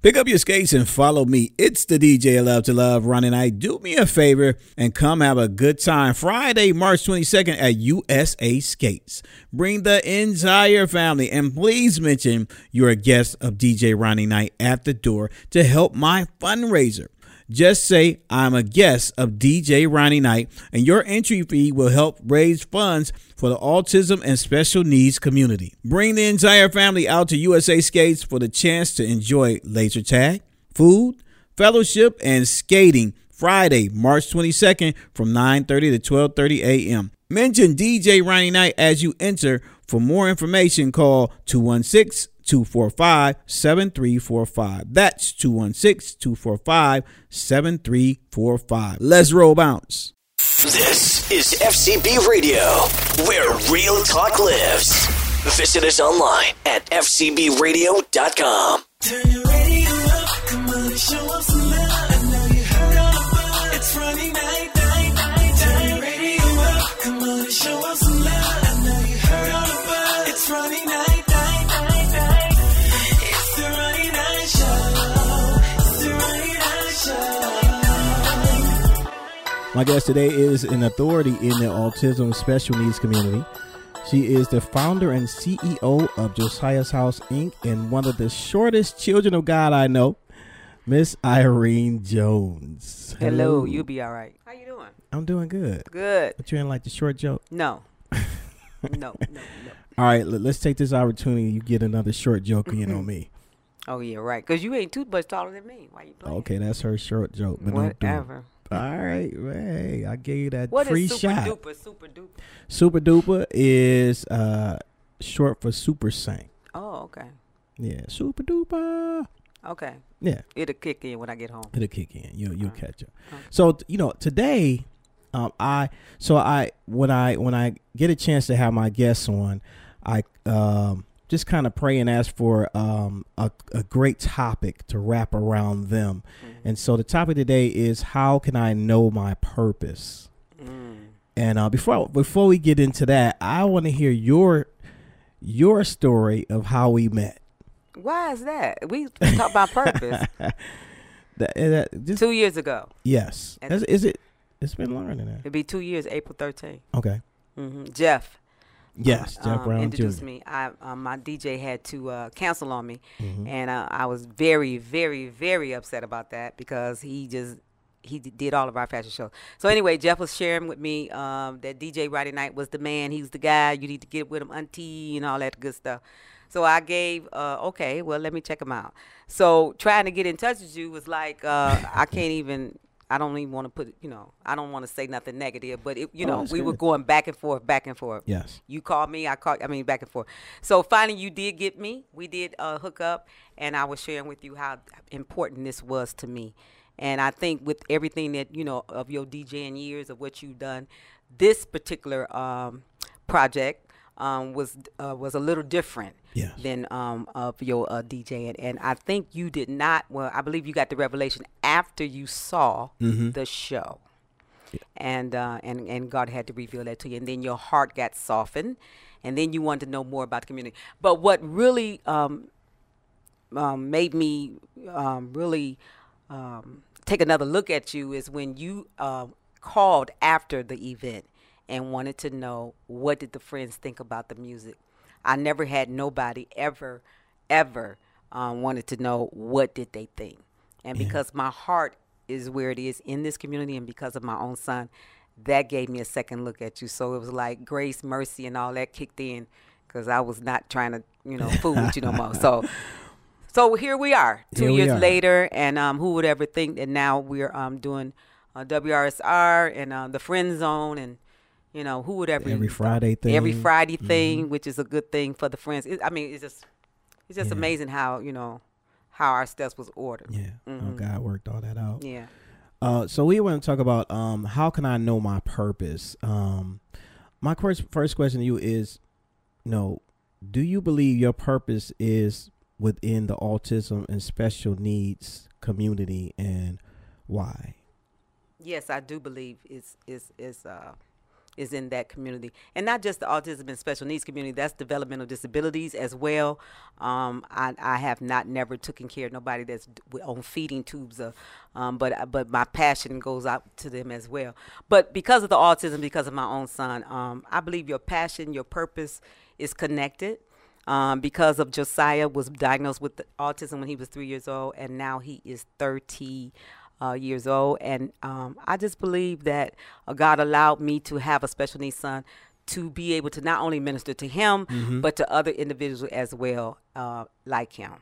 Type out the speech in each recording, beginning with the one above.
Pick up your skates and follow me. It's the DJ Love to Love running. I do me a favor and come have a good time Friday, March 22nd at USA Skates. Bring the entire family and please mention you're a guest of DJ Ronnie Knight at the door to help my fundraiser. Just say I'm a guest of DJ Ronnie Knight, and your entry fee will help raise funds for the autism and special needs community. Bring the entire family out to USA Skates for the chance to enjoy laser tag, food, fellowship, and skating Friday, March 22nd from 9:30 to 12:30 a.m. Mention DJ Ronnie Knight as you enter. For more information, call 216 245 7345. That's 216 245 7345. Let's roll bounce. This is FCB Radio, where real talk lives. Visit us online at fcbradio.com. Turn your radio up, come on show us My guest today is an authority in the autism special needs community. She is the founder and CEO of Josiah's House Inc. and one of the shortest children of God I know, Miss Irene Jones. Hello, you'll be all right. How you doing? I'm doing good. Good. But you ain't like the short joke? No. no, no, no. All right, let- let's take this opportunity. You get another short joke in on me. Oh yeah, right. Cause you ain't too much taller than me. Why you playing? Okay, that's her short joke. But don't do it. All right, hey, I gave you that What free is super shot. duper? Super duper. Super duper is uh short for super saint. Oh, okay. Yeah, super duper. Okay. Yeah, It'll kick in when I get home. it'll kick in. You you'll Okay. catch up. So you know today, um, I so I when I when I get a chance to have my guests on, I um just kind of pray and ask for um a, a great topic to wrap around them, and so the topic today is how can I know my purpose. Mm. And uh, before before we get into that, I want to hear your your story of how we met. Why is that? We talk about purpose. That, uh, that- just, two years ago. yes, is, is it? It's been longer than that. It'd be two years, April 13th. Okay. hmm Jeff. Yes, Jeff um, Brown introduced Jr. me. I um, my DJ had to uh, cancel on me, Mhm. and uh, I was very, very, very upset about that because he just he d- did all of our fashion shows. So anyway, Jeff was sharing with me um, that DJ Friday Night was the man. He was the guy. You need to get with him, auntie, and all that good stuff. So I gave, uh, okay, well, let me check him out. So trying to get in touch with you was like, uh, I can't even, I don't even want to put, you know, I don't want to say nothing negative, but it, you Oh, know, we were going back and forth, back and forth. Yes. You called me, I called, I mean, back and forth. So finally, you did get me. We did uh, hook up, and I was sharing with you how important this was to me. And I think with everything that, you know, of your DJing years, of what you've done, this particular um, project um, was uh, was a little different Yes. than um, of your uh, DJing. And I think you did not, well, I believe you got the revelation after you saw Mm-hmm. the show and uh, and and God had to reveal that to you, and then your heart got softened, and then you wanted to know more about the community. But what really um, um, made me um, really um, take another look at you is when you uh, called after the event and wanted to know what did the friends think about the music. I never had nobody ever, ever um, wanted to know what did they think, and because my heart is where it is in this community, and because of my own son, that gave me a second look at you. So it was like grace, mercy, and all that kicked in because I was not trying to, you know, fool with you no more. So so here we are, two Here years are. later, and um, who would ever think that now we're um, doing uh, WRSR and uh, the Friend Zone, and you know who would ever Every Friday thing, every. Friday thing, which is a good thing for the friends. It, I mean, it's just it's just Yeah. amazing how you know how our steps was ordered. Yeah. Oh, Mhm. God worked all that out. Yeah. Uh, so we want to talk about um, how can I know my purpose? Um, my first first question to you is, you know, do you believe your purpose is within the autism and special needs community, and why? Yes, I do believe it's it's it's uh is in that community, and not just the autism and special needs community. That's developmental disabilities as well. Um, I, I have not never taken care of nobody that's on feeding tubes, uh, um, but but my passion goes out to them as well. But because of the autism, because of my own son, um, I believe your passion, your purpose is connected um, because of Josiah was diagnosed with autism when he was three years old, and now he is 30 uh, years old. And um, I just believe that uh, God allowed me to have a special needs son to be able to not only minister to him, but to other individuals as well, uh, like him.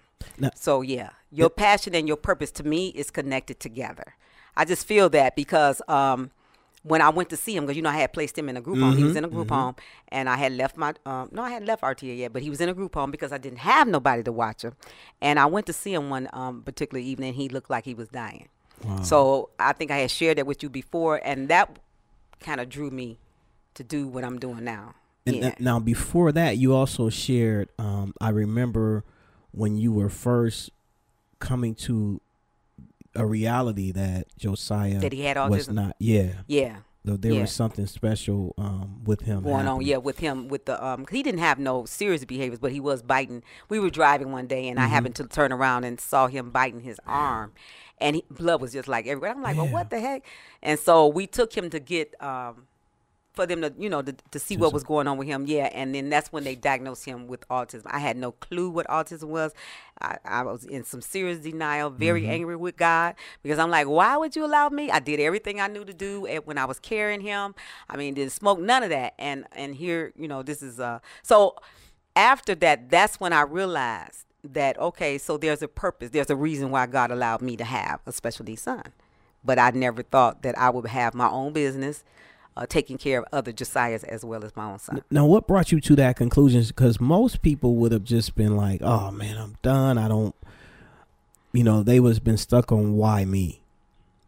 So yeah, your passion and your purpose to me is connected together. I just feel that because um, when I went to see him, because you know I had placed him in a group home. He was in a group home, and I had left my um, no, I hadn't left RTA yet, but he was in a group home because I didn't have nobody to watch him. And I went to see him one um, particular evening. He looked like he was dying. So I think I had shared that with you before, and that kind of drew me to do what I'm doing now. And yeah. now, before that, you also shared. Um, I remember when you were first coming to a reality that Josiah That he had was not. Yeah, yeah. though there Yeah. was something special um, with him going on yeah with him with the um 'cause he didn't have no serious behaviors but he was biting we were driving one day and i happened to turn around and saw him biting his arm and he, blood was just like everywhere. I'm like well what the heck? And so we took him to get um for them to you know to, to see what was going on with him. Yeah and then that's when they diagnosed him with autism. I had no clue what autism was. I, I was in some serious denial very angry with god because i'm like why would you allow me? I did everything i knew to do when i was carrying him. I mean didn't smoke none of that. And and here you know this is uh so after that that's when i realized that okay so there's a purpose there's a reason why god allowed me to have a special needs son but I never thought that I would have my own business, uh, taking care of other Josiahs as well as my own son. Now, what brought you to that conclusion? Because most people would have just been like, "Oh man, I'm done. I don't." You know, they was been stuck on why me.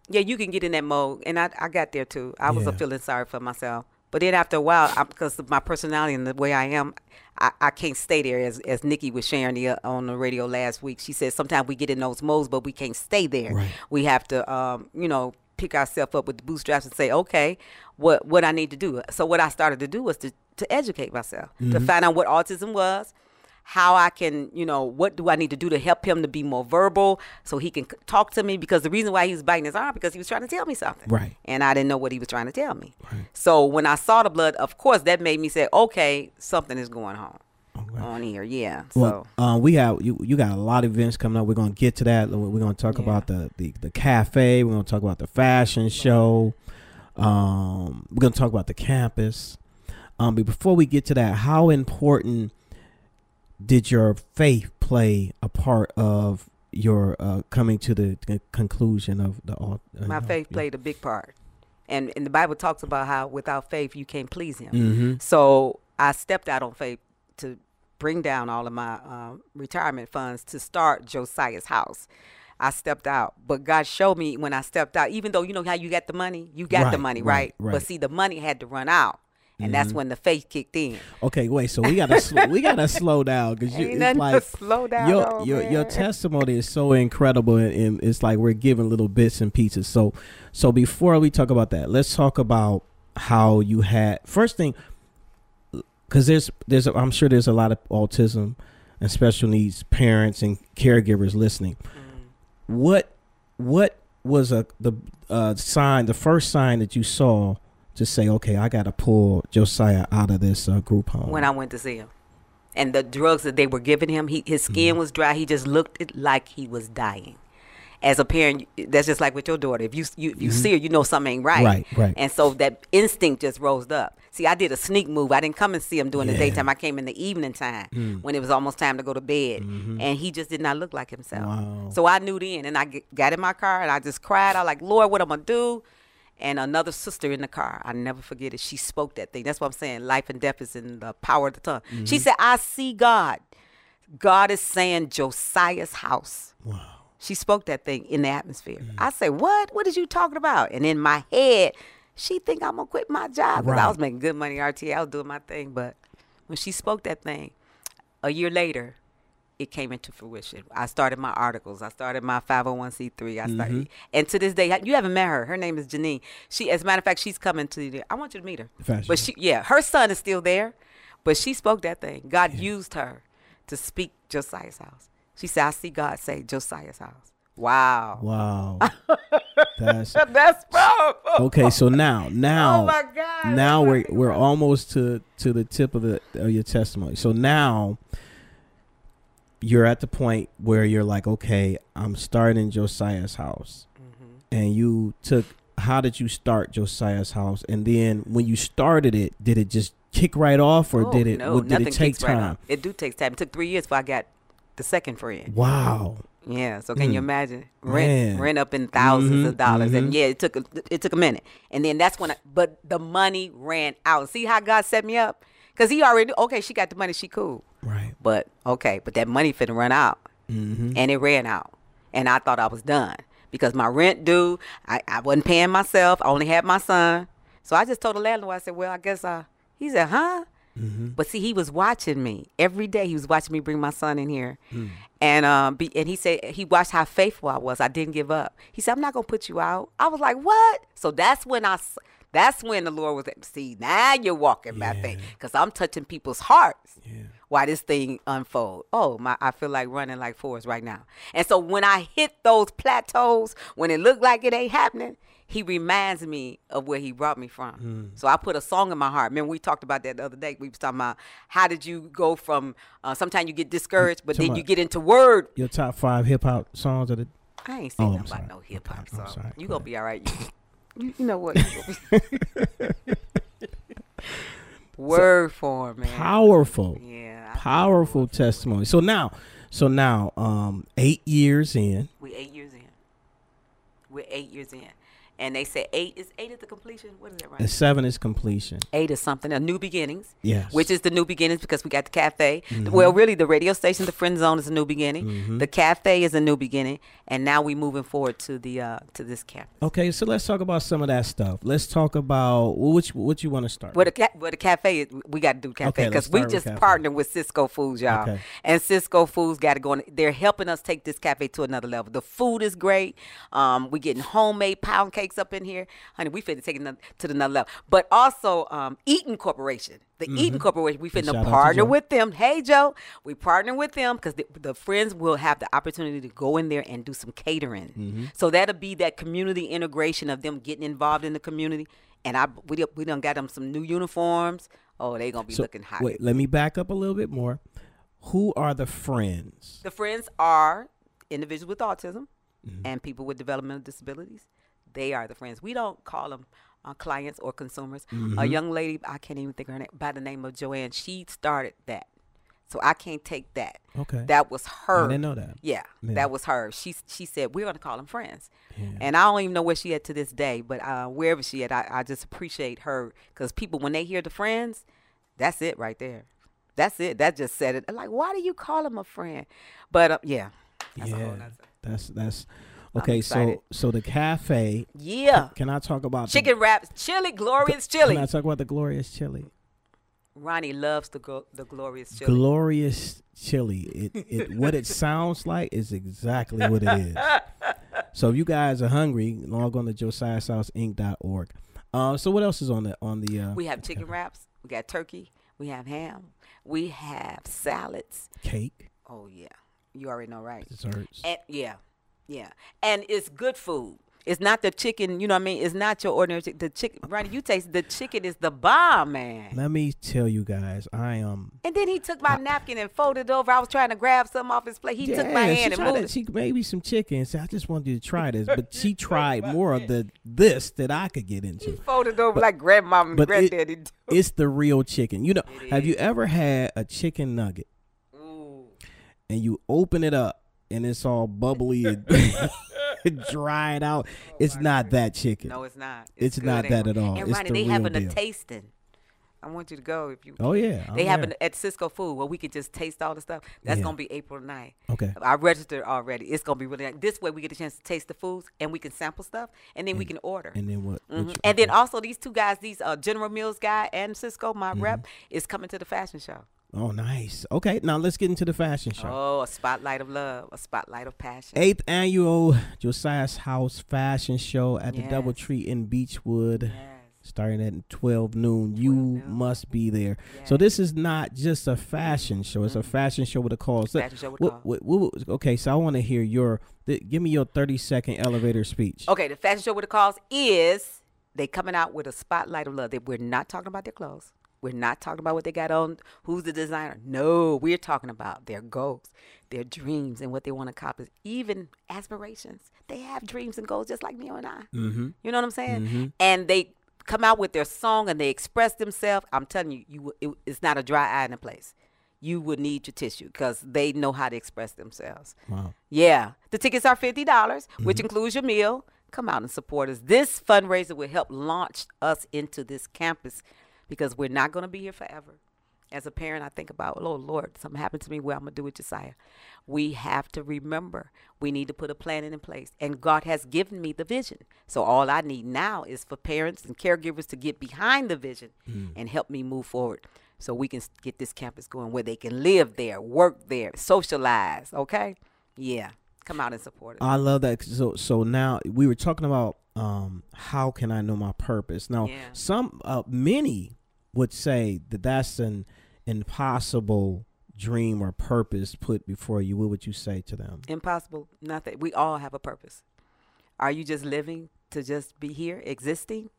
Yeah, you can get in that mode, and I, I got there too. I was Yeah. uh feeling sorry for myself, but then after a while, I, because of my personality and the way I am, I, I can't stay there. As as Nikki was sharing the, uh, on the radio last week, she said sometimes we get in those modes, but we can't stay there. Right. We have to, um, you know, pick ourselves up with the bootstraps and say, okay, what what I need to do. So what I started to do was to to educate myself, to find out what autism was. How I can, you know, what do I need to do to help him to be more verbal so he can talk to me? Because the reason why he was biting his arm because he was trying to tell me something, Right. and I didn't know what he was trying to tell me. So when I saw the blood, of course, that made me say, okay, something is going on on here. Yeah. Well, so uh, we have you. You got a lot of events coming up. We're gonna get to that. We're gonna talk Yeah. about the, the the cafe. We're gonna talk about the fashion show. Um, we're gonna talk about the campus. Um, but before we get to that, how important did your faith play a part of your uh, coming to the conclusion of the? uh, my faith yeah. played a big part, and and the Bible talks about how without faith you can't please Him. Mhm. So I stepped out on faith to bring down all of my um, retirement funds to start Josiah's house. I stepped out, but God showed me when I stepped out. Even though you know how you got the money, you got the money, right, right? right. But see, the money had to run out, and that's when the faith kicked in. Okay, wait. So we gotta sl- we gotta slow down because you Ain't it's like slow down your on, your your testimony is so incredible, and, and it's like we're giving little bits and pieces. So so before we talk about that, let's talk about how you had first thing because there's there's a, I'm sure there's a lot of autism and special needs parents and caregivers listening. Mm. What what was a the uh, sign the first sign that you saw to say okay I got to pull Josiah out of this uh, group home when I went to see him. And the drugs that they were giving him, he, his skin Mm-hmm. was dry. He just looked like he was dying. As a parent, that's just like with your daughter. If you you, if you see her, you know something ain't right. Mm-hmm. Right, right. And so that instinct just rose up. See, I did a sneak move. I didn't come and see him during Yeah. the daytime. I came in the evening time when it was almost time to go to bed, and he just did not look like himself. Wow. So I knew then, and I g- got in my car and I just cried. I like, Lord, what am I'm gonna do? And another sister in the car, I never forget it. She spoke that thing. That's what I'm saying. Life and death is in the power of the tongue. She mm-hmm. said, I see God. God is saying Josiah's house. wow She spoke that thing in the atmosphere. Mm. I said, "What? What is you talking about?" And in my head, she think I'm gonna quit my job because I was making good money was doing my thing, but when she spoke that thing, a year later, it came into fruition. I started my articles. I started my 501c3. I Mm-hmm. started, and to this day, you haven't met her. Her name is Janine. She, as a matter of fact, she's coming to the. I want you to meet her. Fashion But she, yeah, her son is still there, but she spoke that thing. God used her to speak Josiah's house. She said, "I see God say Josiah's house." Wow, Wow. That's that's powerful. okay. So now, now, Oh my God, now we're we're almost to to the tip of the of your testimony. So now you're at the point where you're like, okay, I'm starting Josiah's house, Mm-hmm. and you took. How did you start Josiah's house? And then when you started it, did it just kick right off, or Oh, did it? No, what- did nothing it take kicks right time? It do take time. It took three years before I got the second friend. Wow. Yeah, so can you Mm. imagine rent Man. rent up in 1000s Mhm, of dollars, and mhm. yeah, it took a, it took a minute, and then that's when. I, but the money ran out. See how God set me up? Cause He already okay. She got the money. She cool. Right. But okay, but that money finna run out, Mm-hmm. and it ran out, and I thought I was done because my rent due. I, I wasn't paying myself. I only had my son, so I just told the landlord. I said, "Well, I guess uh." He said, "Huh." Mm-hmm. But see, he was watching me every day. He was watching me bring my son in here, Mm. and um, be, and he said he watched how faithful I was. I didn't give up. He said, "I'm not gonna put you out." I was like, "What?" So that's when I, s- that's when the Lord was. like, See, now you're walking by faith, because I'm touching people's hearts. Why this thing unfold? Oh my! I feel like running like Forrest right now. And so when I hit those plateaus, when it looked like it ain't happening, he reminds me of where he brought me from. So I put a song in my heart. Remember we talked about that the other day. We was talking about how did you go from uh, sometimes you get discouraged, but then you get into word. Your top five hip hop songs of the I ain't Oh, saying nothing sorry. no hip hop Okay, song. sorry. You Go gonna be all right. You, you, know what? Word form, man. powerful, Yeah, powerful testimony. So now, so now, um, eight years in, we eight years in. We're eight years in, and they say eight is eight is the completion. What is that right? and seven is completion. Eight is something, a new beginnings. Yes. Mm-hmm. Which is the new beginnings because we got the cafe. Well, really, the radio station, the friend zone is a new beginning. The cafe is a new beginning, and now we're moving forward to the uh to this camp. Okay, so let's talk about some of that stuff. Let's talk about which what you want to start. Well, the, ca- well, the cafe, is- we got to do cafe Okay, because we just cafe. partnered with Sysco Foods, y'all. Okay. And Sysco Foods got to go. On, they're helping us take this cafe to another level. The food is great. Um, we getting homemade pound up in here, honey. We finna take it to the another level. But also, um, Eaton Corporation, the Eaton Corporation, we Mm-hmm. shout finna partner with them. Hey, Joe, we partner with them because the, the friends will have the opportunity to go in there and do some catering. Mm-hmm. So that'll be that community integration of them getting involved in the community. And I we we done got them some new uniforms. Oh, they gonna be so, looking hot. wait, let me back up a little bit more. Who are the friends? The friends are individuals with autism Mm-hmm. and people with developmental disabilities. They are the friends. We don't call them uh, clients or consumers. Mm-hmm. A young lady, I can't even think of her name, by the name of Joanne. She started that, so I can't take that. Okay. That was her. I didn't know that. Yeah, Yeah. that was her. She she said we're gonna call them friends, and I don't even know where she at to this day. But uh, wherever she at, I, I just appreciate her because people when they hear the friends, that's it right there. That's it. That just said it. Like, why do you call him a friend? But uh, yeah, that's a whole yeah, that's that's okay. So so the cafe. yeah. Can I talk about the- Chicken wraps, chili, glorious chili. Can I talk about the glorious chili? Ronnie loves the the glorious chili. Glorious chili. It, it what it sounds like is exactly what it is. So if you guys are hungry, log on to josiahshouseinc.org. Uh, so what else is on the on the uh, we have chicken wraps. We got turkey. We have ham. We have salads. cake, Oh yeah, you already know, right? desserts? And yeah, yeah, and it's good food. It's not the chicken, you know what I mean? It's not your ordinary chicken. The chicken, Ronnie, you taste the chicken is the bomb, man. Let me tell you guys, I um And then he took my napkin and folded it over. I was trying to grab something off his plate. He took my Yeah, hand she and moved. to- She made me some chicken. and said, I just wanted you to try this, but she tried more of the this that I could get into. Folded over like grandmama and but it- granddaddy. do. It's the real chicken. You know, have you ever had a chicken nugget Ooh. and you open it up and it's all bubbly and dried out? it's not that chicken. No, it's not. It's good, not that at all. And It's Ronnie, the they real having a deal. tasting. I want you to go if you. Oh yeah, I'm They have an at Sysco Food where we can just taste all the stuff. That's Yeah. gonna be April 9th. Okay. I registered already. It's gonna be really nice. This way we get a chance to taste the foods and we can sample stuff and then we can order. And then what? what Mhm. you- And then also these two guys, these uh, General Mills guy and Sysco, my rep, Mm-hmm. is coming to the fashion show. Oh, nice. Okay, now let's get into the fashion show. Oh, a spotlight of love, a spotlight of passion. Eighth annual Josiah's House Fashion Show at the Yes. DoubleTree in Beachwood, Yes. starting at twelve noon. You 12 noon. must be there. So this is not just a fashion show; it's a fashion show with a cause. Mm-hmm. Fashion show with What- what- what- okay, so I want to hear your. th- give me your thirty second elevator speech. Okay, the fashion show with a cause is they coming out with a spotlight of love. They, we're not talking about their clothes. We're not talking about what they got on, who's the designer. No, we're talking about their goals, their dreams, and what they want to accomplish. Even aspirations. They have dreams and goals just like me and I. Mm-hmm. You know what I'm saying? And they come out with their song and they express themselves. I'm telling you, you it, it's not a dry eye in the place. You would need your tissue because they know how to express themselves. Wow. Yeah. The tickets are $50, dollars which includes your meal. Come out and support us. This fundraiser will help launch us into this campus because we're not going to be here forever. As a parent, I think about, oh Lord, something happened to me. What I'm going to do with Josiah? We have to remember we need to put a plan in place. And God has given me the vision. So all I need now is for parents and caregivers to get behind the vision and help me move forward so we can get this campus going where they can live there, work there, socialize. Okay? Yeah. Come out and support us. I love that. So so now we were talking about um how can I know my purpose? Now Yeah. some uh, many would say that that's an impossible dream or purpose put before you. What would you say to them? Impossible. Nothing. We all have a purpose. Are you just living to just be here, existing?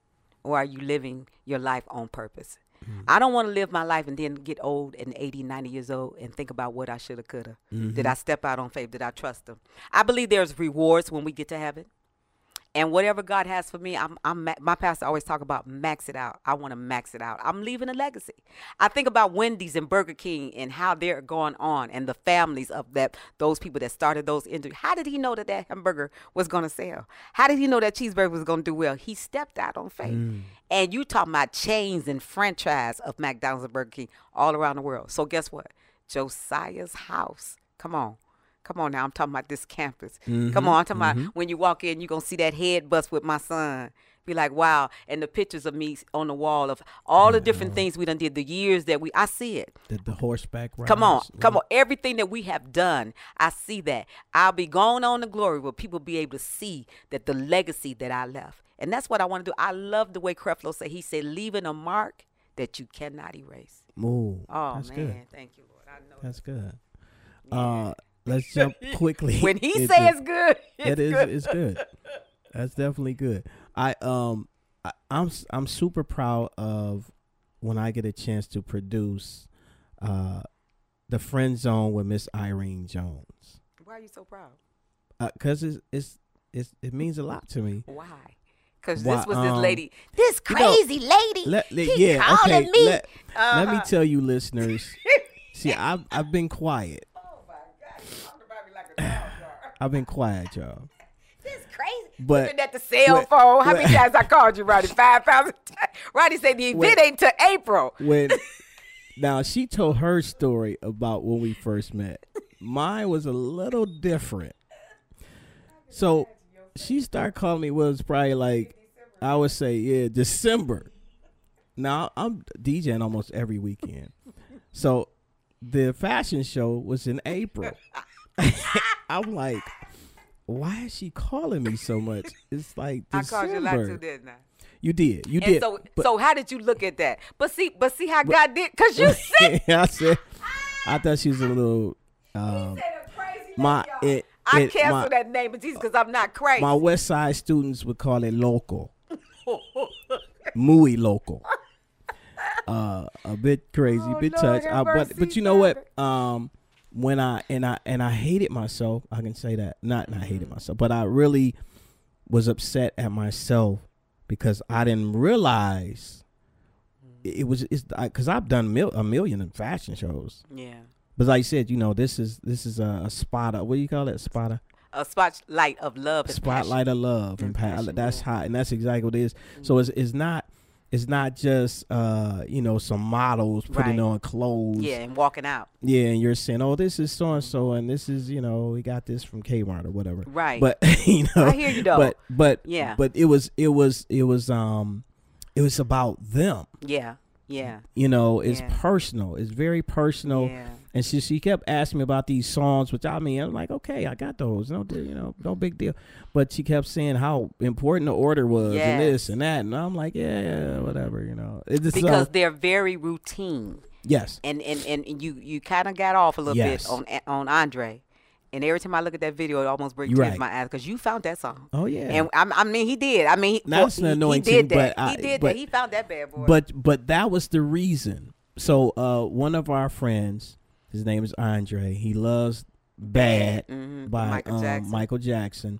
Or are you living your life on purpose? Mm-hmm. I don't want to live my life and then get old and 80, 90 years old and think about what I should have, could have. Did mm-hmm. I step out on faith? Did I trust them? I believe there's rewards when we get to heaven. And whatever God has for me, I'm, I'm my pastor always talk about max it out. I want to max it out. I'm leaving a legacy. I think about Wendy's and Burger King and how they're going on, and the families of that those people that started those industries. How did he know that that hamburger was going to sell? How did he know that cheeseburger was going to do well? He stepped out on faith. Mm. And you talking about chains and franchise of McDonald's and Burger King all around the world. So guess what? Josiah's house. Come on. Come on now, I'm talking about this campus. Come on, I'm talking about when you walk in, you're going to see that head bust with my son. Be like, wow. And the pictures of me on the wall of all the different things we done did, the years that we, I see it. The, the horseback ride. Come on, come on. Everything that we have done, I see that. I'll be going on to glory where people be able to see that the legacy that I left. And that's what I want to do. I love the way Creflo said, he said, leaving a mark that you cannot erase. Move. Oh, That's man. good. Thank you, Lord. I know. That's good. Uh, let's jump quickly. when he into- say it's good, it's it is good. it's good. That's definitely good. I um I, I'm I'm super proud of when I get a chance to produce uh the friend zone with Miss Irene Jones. Why are you so proud? Uh, Cause it's it's it's it means a lot to me. Why? Because Why, this was this um, lady, this you know, crazy lady. Let, let- yeah, calling okay. me. Let, let me Uh-huh. tell you, listeners. see, I've I've been quiet. oh my God, you talking about me like a dog, y'all. I've been quiet, y'all. This crazy. But- Looking at the cell but- phone. How but- many times I called you, Roddy? Five thousand times. Roddy said the event Wait. ain't till April. when now she told her story about when we first met. Mine was a little different. So she started calling me. Was probably like I would say, yeah, December. Now I'm DJing almost every weekend, so the fashion show was in April. I'm like, why is she calling me so much? It's like I December. called you like two, didn't I? You did. You And did. so, but- so how did you look at that? But see, but see how God did, cause you said, I said, I thought she was a little. Um, said a crazy my it, I it- cancel my, that name of Jesus because I'm not crazy. my West Side students would call it local, muy local. Uh, a bit crazy, Oh, bit Lord touch. Uh, but but you know what? Um, when I and I and I hated myself. I can say that. Not not hated mm-hmm. myself, but I really was upset at myself because I didn't realize it it was it's because I've done mil- a million of fashion shows. yeah, But like I said, you know, this is this is a, a spotter. What do you call it? A spotter. a spotlight of love. Spotlight of love and And passion, That's yeah. hot, and that's exactly what it is. So mm. it's it's not it's not just uh you know some models putting Right. on clothes. Yeah, and walking out. Yeah, and you're saying, oh, this is so and so, and this is you know we got this from Kmart or whatever. Right. But you know, I hear you, though. But but Yeah. But it was it was it was um it was about them. Yeah, Yeah. You know, it's Yeah. personal. It's very personal. Yeah. And she she kept asking me about these songs, which I mean, I'm like, okay, I got those. No, you know, no big deal. But she kept saying how important the order was Yes. and this and that, and I'm like, yeah, yeah, whatever, you know. It's just Because so, they're very routine. yes, and and and you you kind of got off a little Yes. bit on on Andre. And every time I look at that video, it almost brings tears right. to my eyes because you found that song. Oh, yeah. and I, I mean he did. I mean, he, That's he, an he anointing, did that. but I- he did but- that. He found that bad boy. but but that was the reason. So uh, one of our friends, his name is Andre. He loves "Bad" Mhm, by Michael um, Jackson. Michael Jackson,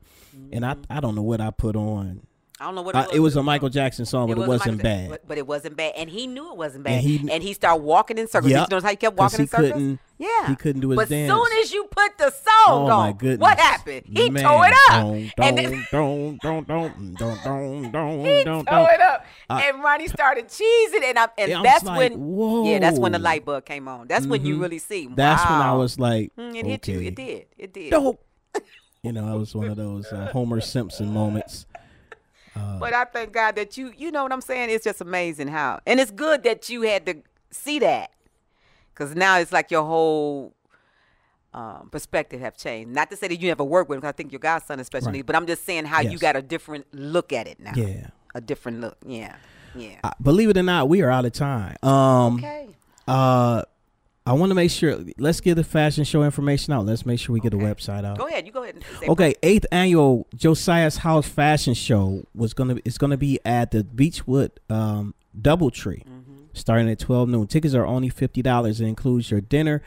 and I I don't know what I put on. I don't know what it, Uh, was. it was a Michael Jackson song, but it, was a wasn't Michael bad. But, but it wasn't bad, and he knew it wasn't And bad. he- And he, started walking in circles. Yep, You notice how he kept walking in circles? yeah, he couldn't do his but dance. soon as you put the song Oh on, what happened? He Man, tore it up, Don't and don't then, don't don't don't don't don't don't he don't tore it up, I- and Ronnie started cheesing, and I, and Yeah, that's like, when yeah, that's when the light bulb came on. That's when you Mhm. really see. That's when I was like, Mm, it hit you. It did. It did. Dope. You know, I was one of those uh, Homer Simpson moments. But I thank God that you, you know what I'm saying? It's just amazing how, and it's good that you had to see that, because now it's like your whole um, perspective have changed. Not to say that you never work with him, 'cause I think your godson especially, Right. but I'm just saying how you got a different look at it now. Yeah. a different look. Yeah, yeah. Uh, believe it or not, we are out of time. Um, okay. uh, I want to make sure. Let's get the fashion show information out. Let's make sure we get Okay. the website out. Go ahead. You go ahead. Okay, eighth annual Josiah's House Fashion Show was gonna It's gonna be at the Beachwood um, DoubleTree, starting at twelve noon. Tickets are only fifty dollars. It includes your dinner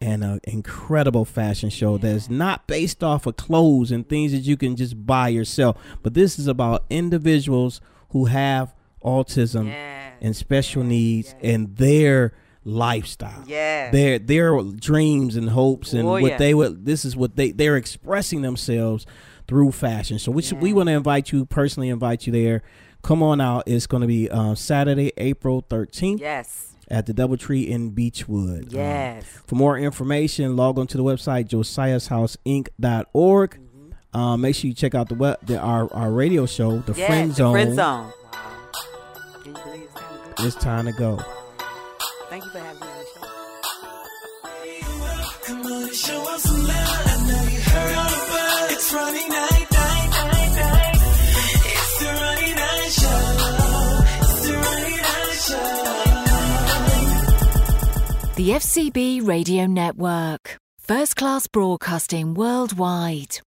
and an incredible fashion show that is not based off of clothes and things that you can just buy yourself, but this is about individuals who have autism Yes, and special yes, needs and their lifestyle Yes. their their dreams and hopes and Oh, what yeah. they would this is what they they're expressing themselves through fashion so we should, we want to invite you personally invite you there come on out it's going to be um, saturday april 13th Yes. at the doubletree in beachwood Um, Yes. for more information log on to the website josiahshouseinc.org Mm-hmm. um, make sure you check out the web the, our, our radio show the yes. friend the zone Friend zone. Wow. Can you believe it's time to go? Thank you for having me on the show. The FCB Radio Network. First class broadcasting worldwide.